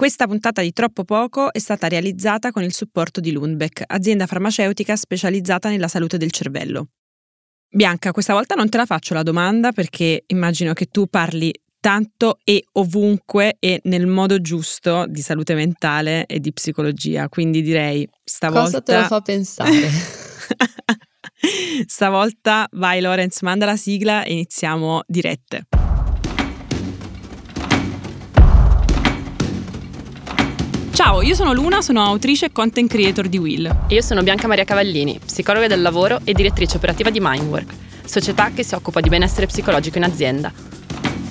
Questa puntata di Troppo Poco è stata realizzata con il supporto di Lundbeck, azienda farmaceutica specializzata nella salute del cervello. Bianca, questa volta non te la faccio la domanda perché immagino che tu parli tanto e ovunque e nel modo giusto di salute mentale e di psicologia, quindi direi stavolta... Cosa te lo fa pensare? stavolta vai Lorenz, manda la sigla e iniziamo dirette. Ciao, io sono Luna, sono autrice e content creator di Will. E io sono Bianca Maria Cavallini, psicologa del lavoro e direttrice operativa di Mindwork, società che si occupa di benessere psicologico in azienda.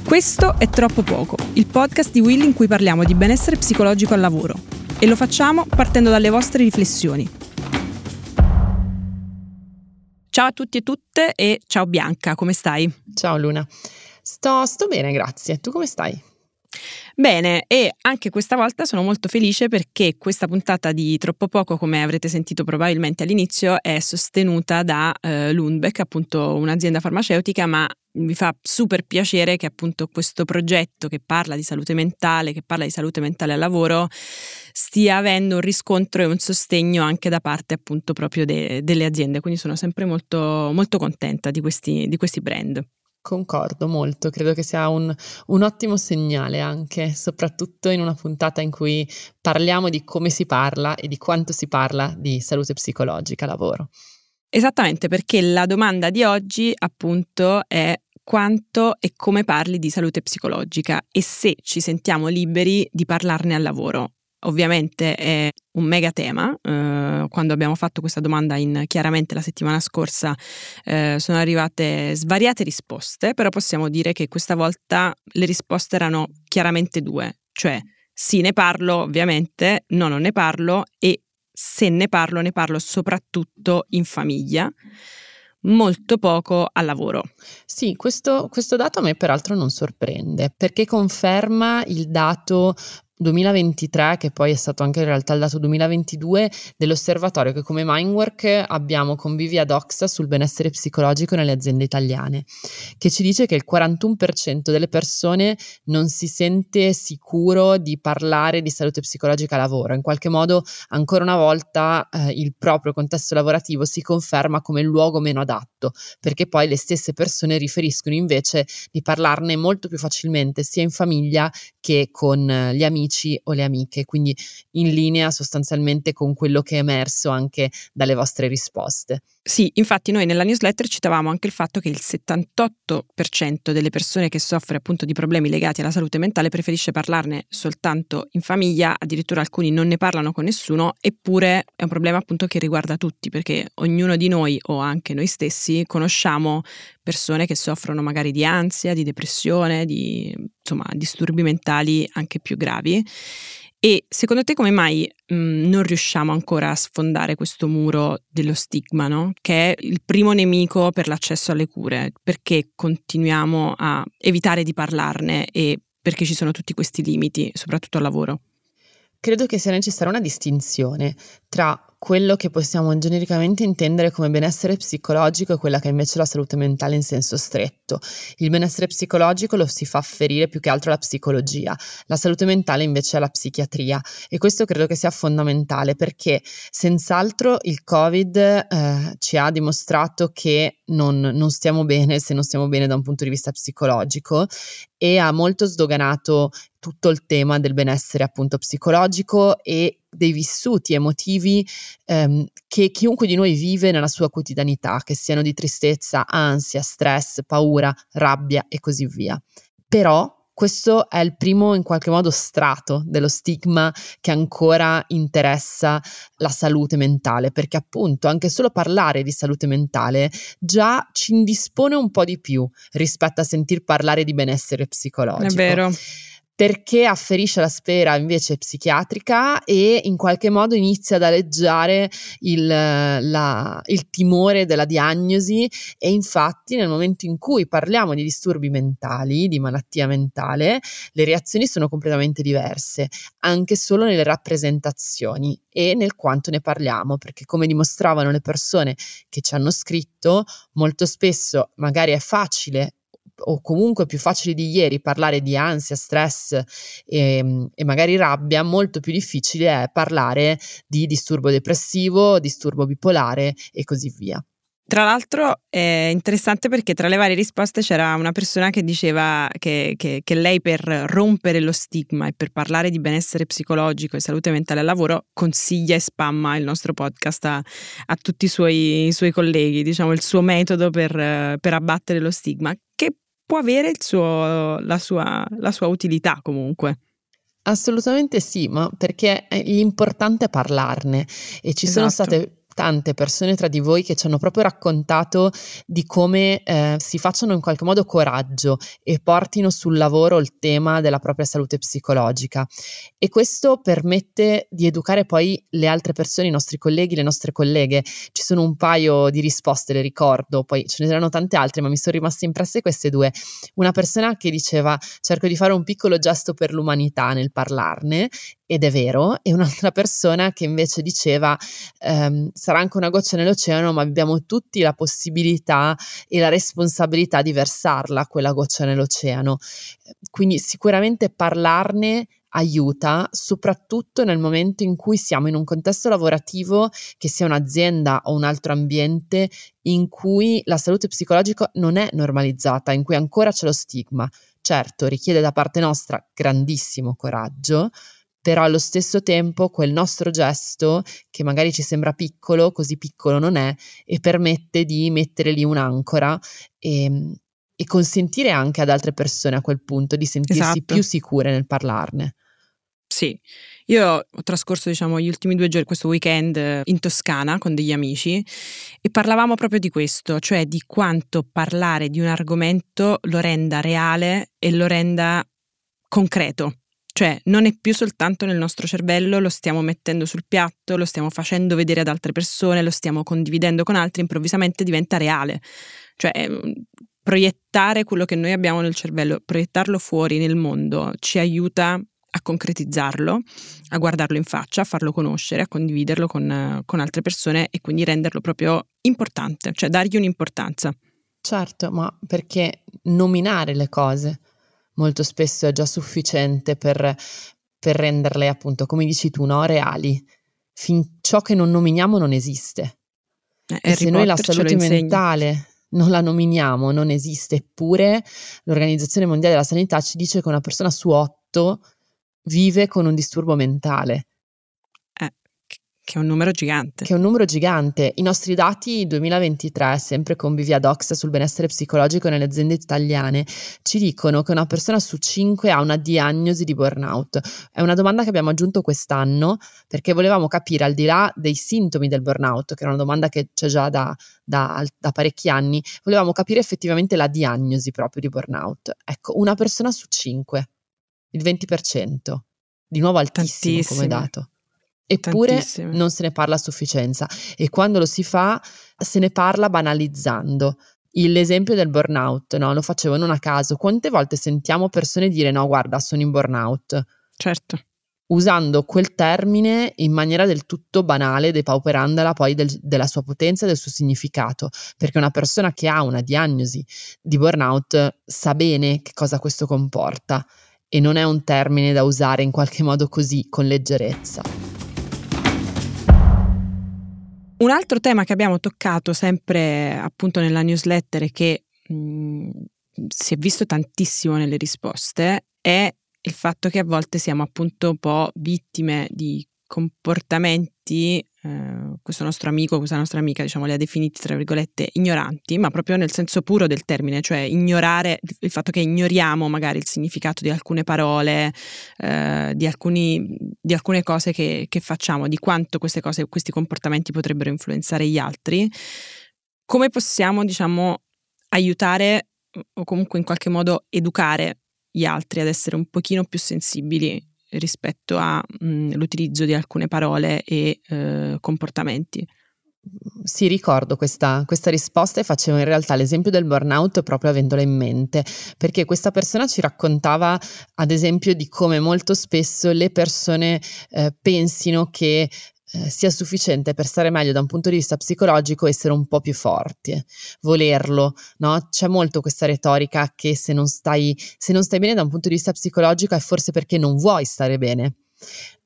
Questo è Troppo Poco, il podcast di Will in cui parliamo di benessere psicologico al lavoro. E lo facciamo partendo dalle vostre riflessioni. Ciao a tutti e tutte e ciao Bianca, come stai? Ciao Luna. Sto, sto bene, grazie. Tu come stai? Bene, e anche questa volta sono molto felice perché questa puntata di Troppo Poco, come avrete sentito probabilmente all'inizio, è sostenuta da eh, Lundbeck, appunto un'azienda farmaceutica, ma mi fa super piacere che appunto questo progetto che parla di salute mentale, che parla di salute mentale al lavoro, stia avendo un riscontro e un sostegno anche da parte appunto proprio de- delle aziende. Quindi sono sempre molto, molto contenta di questi, di questi brand. Concordo molto, credo che sia un, un, ottimo segnale anche, soprattutto in una puntata in cui parliamo di come si parla e di quanto si parla di salute psicologica lavoro. Esattamente, perché la domanda di oggi appunto è quanto e come parli di salute psicologica e se ci sentiamo liberi di parlarne al lavoro. Ovviamente è un mega tema. Eh, quando abbiamo fatto questa domanda in chiaramente la settimana scorsa eh, sono arrivate svariate risposte, però possiamo dire che questa volta le risposte erano chiaramente due, cioè sì ne parlo ovviamente, no non ne parlo e se ne parlo ne parlo soprattutto in famiglia molto poco al lavoro. Sì, questo, questo, dato a me peraltro non sorprende perché conferma il dato 2023, che poi è stato anche in realtà il dato 2022, dell'osservatorio che come Mindwork abbiamo con Vivi ad Oxa sul benessere psicologico nelle aziende italiane, che ci dice che il 41% delle persone non si sente sicuro di parlare di salute psicologica a lavoro. In qualche modo, ancora una volta, eh, il proprio contesto lavorativo si conferma come il luogo meno adatto, perché poi le stesse persone riferiscono invece di parlarne molto più facilmente sia in famiglia che con eh, gli amici amici o le amiche, quindi in linea sostanzialmente con quello che è emerso anche dalle vostre risposte. Sì, infatti noi nella newsletter citavamo anche il fatto che il 78% delle persone che soffre appunto di problemi legati alla salute mentale preferisce parlarne soltanto in famiglia, addirittura alcuni non ne parlano con nessuno, eppure è un problema appunto che riguarda tutti perché ognuno di noi o anche noi stessi conosciamo persone che soffrono magari di ansia, di depressione, di insomma disturbi mentali anche più gravi e secondo te come mai mh, mhmm, non riusciamo ancora a sfondare questo muro dello stigma, no? che è il primo nemico per l'accesso alle cure? Perché continuiamo a evitare di parlarne e perché ci sono tutti questi limiti, soprattutto al lavoro? Credo che sia necessaria una distinzione tra quello che possiamo genericamente intendere come benessere psicologico e quella che è invece la salute mentale in senso stretto. Il benessere psicologico lo si fa afferire più che altro alla psicologia, la salute mentale invece alla psichiatria e questo credo che sia fondamentale perché senz'altro il Covid eh, ci ha dimostrato che non, non stiamo bene se non stiamo bene da un punto di vista psicologico e ha molto sdoganato tutto il tema del benessere appunto psicologico e dei vissuti emotivi ehm, che chiunque di noi vive nella sua quotidianità, che siano di tristezza, ansia, stress, paura, rabbia e così via. Però questo è il primo in qualche modo strato dello stigma che ancora interessa la salute mentale, perché appunto anche solo parlare di salute mentale già ci indispone un po' di più rispetto a sentir parlare di benessere psicologico. È vero perché afferisce la sfera invece psichiatrica e in qualche modo inizia ad aleggiare il, la, il, timore della diagnosi e infatti nel momento in cui parliamo di disturbi mentali, di malattia mentale, le reazioni sono completamente diverse, anche solo nelle rappresentazioni e nel quanto ne parliamo, perché come dimostravano le persone che ci hanno scritto, molto spesso magari è facile o comunque più facili di ieri parlare di ansia, stress e, e magari rabbia, molto più difficile è parlare di disturbo depressivo, disturbo bipolare e così via. Tra l'altro è interessante perché tra le varie risposte c'era una persona che diceva che, che, che, lei per rompere lo stigma e per parlare di benessere psicologico e salute mentale al lavoro consiglia e spamma il nostro podcast a, a tutti i suoi, i suoi, colleghi, diciamo il suo metodo per, per abbattere lo stigma, che può avere suo, la, sua, la sua utilità comunque. Assolutamente sì, ma perché l'importante è parlarne e ci esatto. sono state tante persone tra di voi che ci hanno proprio raccontato di come eh, si facciano in qualche modo coraggio e portino sul lavoro il tema della propria salute psicologica. E questo permette di educare poi le altre persone, i nostri colleghi, le nostre colleghe. Ci sono un paio di risposte, le ricordo, poi ce ne saranno tante altre, ma mi sono rimaste impresse queste due. Una persona che diceva cerco di fare un piccolo gesto per l'umanità nel parlarne ed è vero, e un'altra persona che invece diceva ehm, sarà anche una goccia nell'oceano, ma abbiamo tutti la possibilità e la responsabilità di versarla quella goccia nell'oceano. Quindi sicuramente parlarne aiuta, soprattutto nel momento in cui siamo in un contesto lavorativo, che sia un'azienda o un altro ambiente, in cui la salute psicologica non è normalizzata, in cui ancora c'è lo stigma. Certo, richiede da parte nostra grandissimo coraggio, però allo stesso tempo quel nostro gesto, che magari ci sembra piccolo, così piccolo non è, e permette di mettere lì un'ancora e, ehm, e consentire anche ad altre persone a quel punto di sentirsi esatto. più sicure nel parlarne. Sì, io ho trascorso diciamo, gli ultimi due giorni, questo weekend eh, in Toscana con degli amici e parlavamo proprio di questo, cioè di quanto parlare di un argomento lo renda reale e lo renda concreto. Cioè non è più soltanto nel nostro cervello, lo stiamo mettendo sul piatto, lo stiamo facendo vedere ad altre persone, lo stiamo condividendo con altri, improvvisamente diventa reale. Cioè ehm, proiettare quello che noi abbiamo nel cervello, proiettarlo fuori nel mondo ci aiuta a concretizzarlo, a guardarlo in faccia, a farlo conoscere, a condividerlo con, con altre persone e quindi renderlo proprio importante, cioè dargli un'importanza. Certo, ma perché nominare le cose? Molto spesso è già sufficiente per, per renderle appunto, come dici tu, no, reali. Fin ciò che non nominiamo non esiste. Eh, e se noi la salute mentale non la nominiamo, non esiste, eppure l'Organizzazione Mondiale della Sanità ci dice che una persona su otto vive con un disturbo mentale. Che è un numero gigante. Che è un numero gigante. I nostri dati 2023, sempre con Biviadox sul benessere psicologico nelle aziende italiane, ci dicono che una persona su cinque ha una diagnosi di burnout. È una domanda che abbiamo aggiunto quest'anno perché volevamo capire, al di là dei sintomi del burnout, che è una domanda che c'è già da, da, da parecchi anni, volevamo capire effettivamente la diagnosi proprio di burnout. Ecco, una persona su cinque, il 20%. Di nuovo altissimo Tantissime. come dato. Eppure Tantissime. non se ne parla a sufficienza e quando lo si fa se ne parla banalizzando. L'esempio del burnout, no? Lo facevo non a caso. Quante volte sentiamo persone dire no, guarda, sono in burnout? Certo. Usando quel termine in maniera del tutto banale, depauperandola poi del, della sua potenza e del suo significato. Perché una persona che ha una diagnosi di burnout sa bene che cosa questo comporta e non è un termine da usare in qualche modo così, con leggerezza. Un altro tema che abbiamo toccato sempre appunto nella newsletter e che mh, si è visto tantissimo nelle risposte è il fatto che a volte siamo appunto un po' vittime di comportamenti eh, questo nostro amico, questa nostra amica, diciamo, li ha definiti tra virgolette ignoranti, ma proprio nel senso puro del termine, cioè ignorare il fatto che ignoriamo magari il significato di alcune parole, eh, di, alcuni, di, alcune cose che, che facciamo, di quanto queste cose, questi comportamenti potrebbero influenzare gli altri. Come possiamo, diciamo, aiutare o comunque in qualche modo educare gli altri ad essere un pochino più sensibili rispetto all'utilizzo di alcune parole e eh, comportamenti. Sì, ricordo questa, questa, risposta e facevo in realtà l'esempio del burnout proprio avendola in mente, perché questa persona ci raccontava ad esempio di come molto spesso le persone eh, pensino che eh, sia sufficiente per stare meglio da un punto di vista psicologico essere un po' più forti, volerlo, no? C'è molto questa retorica che se non stai, se non stai bene da un punto di vista psicologico è forse perché non vuoi stare bene,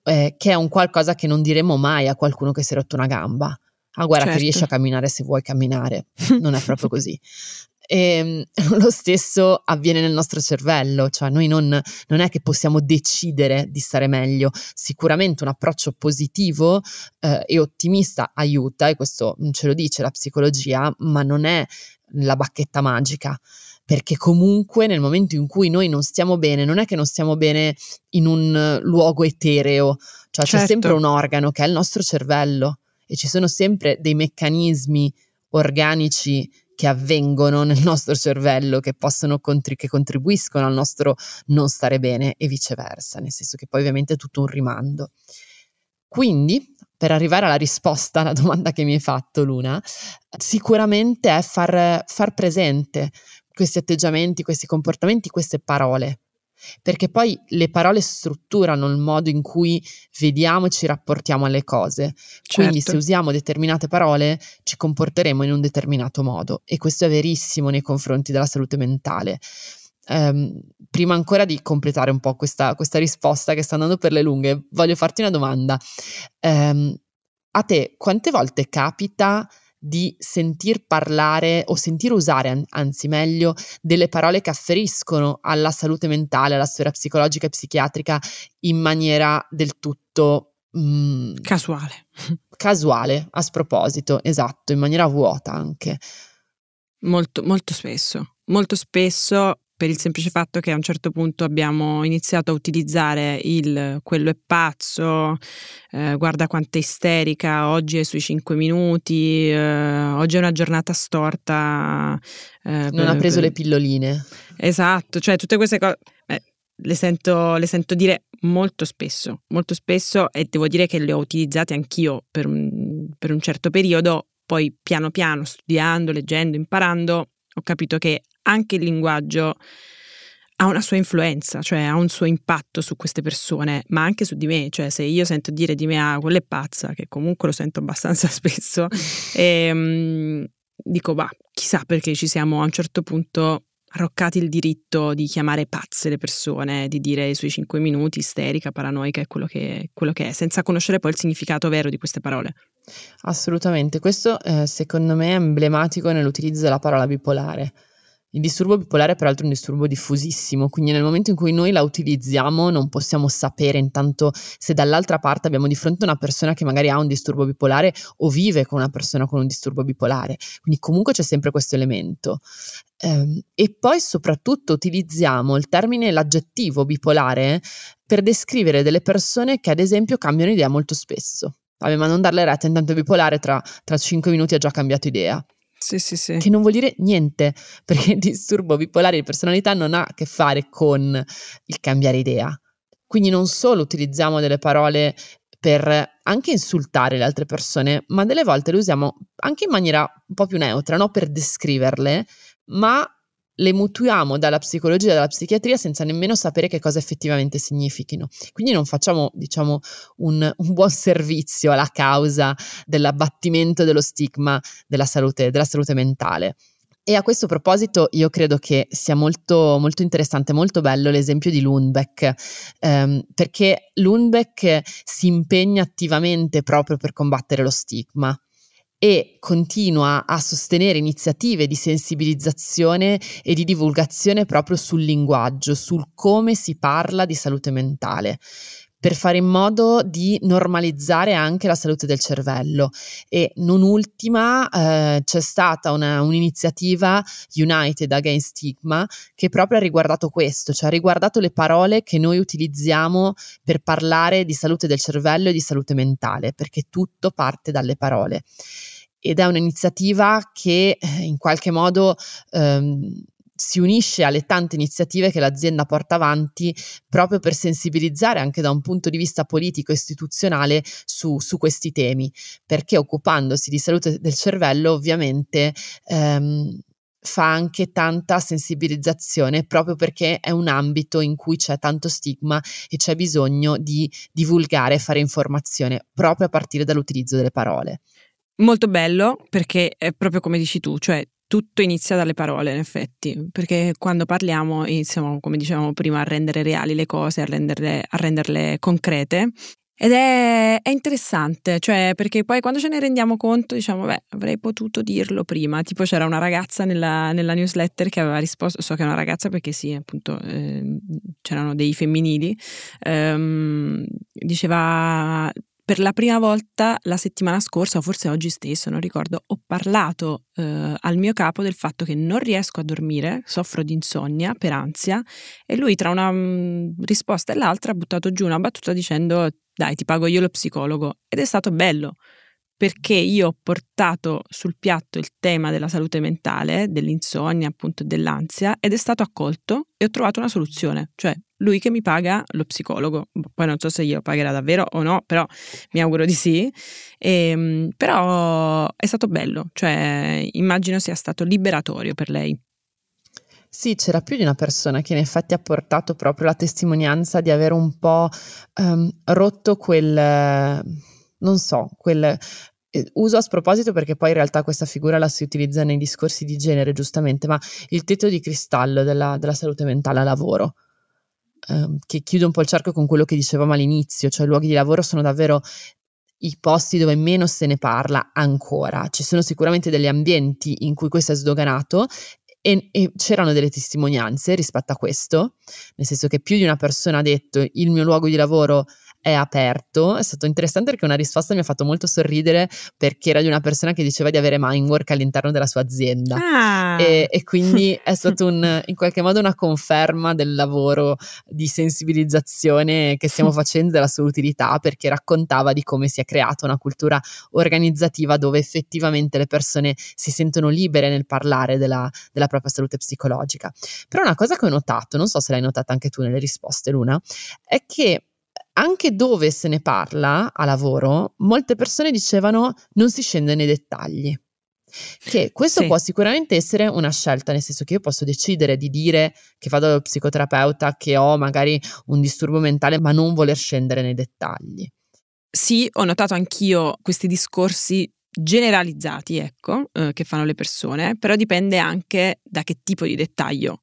eh, che è un qualcosa che non diremo mai a qualcuno che si è rotto una gamba. Ah, guarda certo. che riesci a camminare se vuoi camminare. Non è proprio così. E ehm, lo stesso avviene nel nostro cervello, cioè noi non, non, è che possiamo decidere di stare meglio, sicuramente un approccio positivo eh, e ottimista aiuta, e questo ce lo dice la psicologia, ma non è la bacchetta magica perché comunque nel momento in cui noi non stiamo bene, non è che non stiamo bene in un luogo etereo, cioè certo. c'è sempre un organo che è il nostro cervello e ci sono sempre dei meccanismi organici che avvengono nel nostro cervello, che possono contri- che contribuiscono al nostro non stare bene e viceversa, nel senso che poi ovviamente è tutto un rimando. Quindi, per arrivare alla risposta alla domanda che mi hai fatto, Luna, sicuramente è far, far presente questi atteggiamenti, questi comportamenti, queste parole perché poi le parole strutturano il modo in cui vediamo e ci rapportiamo alle cose. Certo. Quindi se usiamo determinate parole ci comporteremo in un determinato modo e questo è verissimo nei confronti della salute mentale. Um, prima ancora di completare un po' questa, questa, risposta che sta andando per le lunghe, voglio farti una domanda. Um, a te quante volte capita di sentir parlare o sentir usare, anzi meglio, delle parole che afferiscono alla salute mentale, alla sfera psicologica e psichiatrica in maniera del tutto mm, casuale. Casuale, a sproposito, esatto, in maniera vuota anche. Molto, molto spesso, molto spesso per il semplice fatto che a un certo punto abbiamo iniziato a utilizzare il quello è pazzo, eh, guarda quanto è isterica, oggi è sui 5 minuti, eh, oggi è una giornata storta. Eh, non per, ha preso per... le pilloline. Esatto, cioè tutte queste cose le sento, le sento dire molto spesso, molto spesso e devo dire che le ho utilizzate anch'io per un, per un certo periodo, poi piano piano, studiando, leggendo, imparando, ho capito che anche il linguaggio ha una sua influenza, cioè ha un suo impatto su queste persone, ma anche su di me, cioè se io sento dire di me ah, quella è pazza, che comunque lo sento abbastanza spesso, e, um, dico bah, chissà perché ci siamo a un certo punto arroccati il diritto di chiamare pazze le persone, di dire i suoi cinque minuti, isterica, paranoica, è quello che, quello che è, senza conoscere poi il significato vero di queste parole. Assolutamente, questo eh, secondo me è emblematico nell'utilizzo della parola bipolare il disturbo bipolare peraltro è un disturbo diffusissimo, quindi nel momento in cui noi la utilizziamo non possiamo sapere intanto se dall'altra parte abbiamo di fronte una persona che magari ha un disturbo bipolare o vive con una persona con un disturbo bipolare, quindi comunque c'è sempre questo elemento. Um, e poi soprattutto utilizziamo il termine, l'aggettivo bipolare per descrivere delle persone che ad esempio cambiano idea molto spesso. Vabbè, ma non darle retta, intanto è bipolare, tra, tra 5 minuti ha già cambiato idea. Sì, sì, sì. Che non vuol dire niente, perché il disturbo bipolare di personalità non ha a che fare con il cambiare idea. Quindi non solo utilizziamo delle parole per anche insultare le altre persone, ma delle volte le usiamo anche in maniera un po' più neutra, no? per descriverle, ma le mutuiamo dalla psicologia e dalla psichiatria senza nemmeno sapere che cosa effettivamente significhino. Quindi non facciamo, diciamo, un, un buon servizio alla causa dell'abbattimento dello stigma della salute, della salute mentale. E a questo proposito io credo che sia molto, molto interessante, molto bello l'esempio di Lundbeck, ehm, perché Lundbeck si impegna attivamente proprio per combattere lo stigma e continua a sostenere iniziative di sensibilizzazione e di divulgazione proprio sul linguaggio, sul come si parla di salute mentale per fare in modo di normalizzare anche la salute del cervello. E non ultima eh, c'è stata una, un'iniziativa United Against Stigma che proprio ha riguardato questo, cioè ha riguardato le parole che noi utilizziamo per parlare di salute del cervello e di salute mentale, perché tutto parte dalle parole ed è un'iniziativa che eh, in qualche modo ehm, si unisce alle tante iniziative che l'azienda porta avanti proprio per sensibilizzare anche da un punto di vista politico e istituzionale su, su questi temi, perché occupandosi di salute del cervello ovviamente ehm, fa anche tanta sensibilizzazione proprio perché è un ambito in cui c'è tanto stigma e c'è bisogno di divulgare e fare informazione proprio a partire dall'utilizzo delle parole. Molto bello perché è proprio come dici tu, cioè tutto inizia dalle parole, in effetti, perché quando parliamo iniziamo, come dicevamo prima, a rendere reali le cose, a renderle, a renderle concrete ed è, è, interessante, cioè perché poi quando ce ne rendiamo conto diciamo, beh, avrei potuto dirlo prima. Tipo c'era una ragazza nella, nella newsletter che aveva risposto, so che è una ragazza perché sì, appunto eh, c'erano dei femminili, ehm, diceva per la prima volta la settimana scorsa, o forse oggi stesso, non ricordo, ho parlato eh, al mio capo del fatto che non riesco a dormire, soffro di insonnia per ansia e lui tra una mh, mm, risposta e l'altra ha buttato giù una battuta dicendo dai ti pago io lo psicologo. Ed è stato bello perché io ho portato sul piatto il tema della salute mentale, dell'insonnia, appunto dell'ansia ed è stato accolto e ho trovato una soluzione, cioè lui che mi paga lo psicologo. Poi non so se glielo pagherà davvero o no, però mi auguro di sì. E, ehm, però è stato bello, cioè immagino sia stato liberatorio per lei. Sì, c'era più di una persona che in effetti ha portato proprio la testimonianza di avere un po' um, rotto quel, non so, quel eh, uso a sproposito perché poi in realtà questa figura la si utilizza nei discorsi di genere, giustamente, ma il tetto di cristallo della, della salute mentale a lavoro, ehm, che chiude un po' il cerco con quello che dicevamo all'inizio, cioè i luoghi di lavoro sono davvero i posti dove meno se ne parla ancora. Ci sono sicuramente degli ambienti in cui questo è sdoganato e, e, c'erano delle testimonianze rispetto a questo, nel senso che più di una persona ha detto il mio luogo di lavoro è aperto. È stato interessante perché una risposta mi ha fatto molto sorridere perché era di una persona che diceva di avere Mindwork all'interno della sua azienda. Ah. E, e, quindi è stato un, in qualche modo una conferma del lavoro di sensibilizzazione che stiamo facendo della sua utilità perché raccontava di come si è creata una cultura organizzativa dove effettivamente le persone si sentono libere nel parlare della, della propria salute psicologica. Però una cosa che ho notato, non so se l'hai notata anche tu nelle risposte, Luna, è che anche dove se ne parla a lavoro, molte persone dicevano non si scende nei dettagli. Che questo sì. può sicuramente essere una scelta, nel senso che io posso decidere di dire che vado dallo psicoterapeuta, che ho magari un disturbo mentale, ma non voler scendere nei dettagli. Sì, ho notato anch'io questi discorsi generalizzati, ecco, eh, che fanno le persone, però dipende anche da che tipo di dettaglio.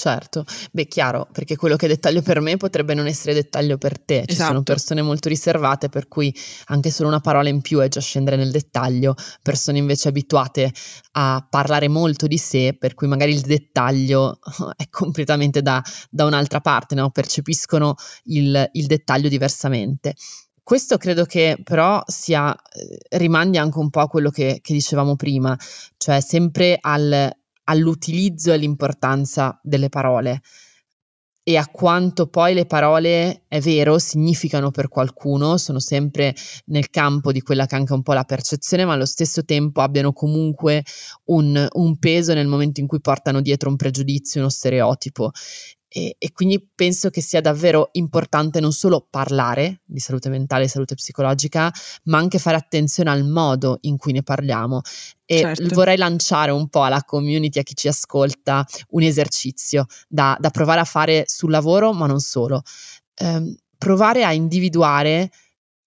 Certo, beh chiaro, perché quello che è dettaglio per me potrebbe non essere dettaglio per te, ci esatto. sono persone molto riservate per cui anche solo una parola in più è già scendere nel dettaglio, persone invece abituate a parlare molto di sé, per cui magari il dettaglio è completamente da, da un'altra parte, no? percepiscono il, il dettaglio diversamente. Questo credo che però sia, eh, rimandi anche un po' a quello che, che dicevamo prima, cioè sempre al all'utilizzo e all'importanza delle parole e a quanto poi le parole, è vero, significano per qualcuno, sono sempre nel campo di quella che è anche un po' la percezione, ma allo stesso tempo abbiano comunque un, un peso nel momento in cui portano dietro un pregiudizio, uno stereotipo. E, e, quindi penso che sia davvero importante non solo parlare di salute mentale e salute psicologica, ma anche fare attenzione al modo in cui ne parliamo. E certo. vorrei lanciare un po' alla community, a chi ci ascolta, un esercizio da, da provare a fare sul lavoro, ma non solo. Eh, provare a individuare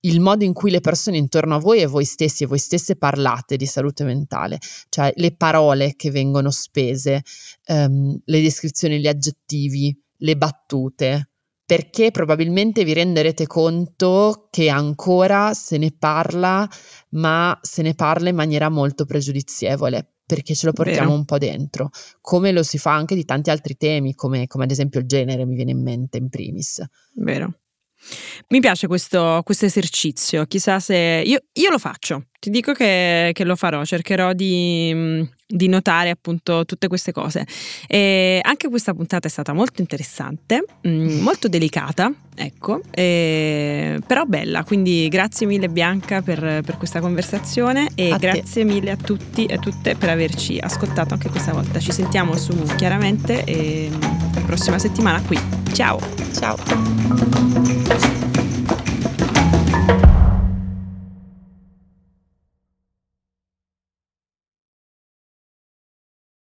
il modo in cui le persone intorno a voi e voi stessi e voi stesse parlate di salute mentale, cioè le parole che vengono spese, um, le descrizioni, gli aggettivi, le battute, perché probabilmente vi renderete conto che ancora se ne parla, ma se ne parla in maniera molto pregiudizievole perché ce lo portiamo Vero. un po' dentro, come lo si fa anche di tanti altri temi, come, come ad esempio il genere mi viene in mente in primis. Vero. Mi piace questo, questo esercizio, chissà se... Io, io, lo faccio, ti dico che, che lo farò, cercherò di, di, notare appunto tutte queste cose. E anche questa puntata è stata molto interessante, mm, molto delicata, ecco, e, però bella, quindi grazie mille Bianca per, per questa conversazione e a grazie te. mille a tutti e a tutte per averci ascoltato anche questa volta. Ci sentiamo su Chiaramente e la prossima settimana qui. Ciao! Ciao!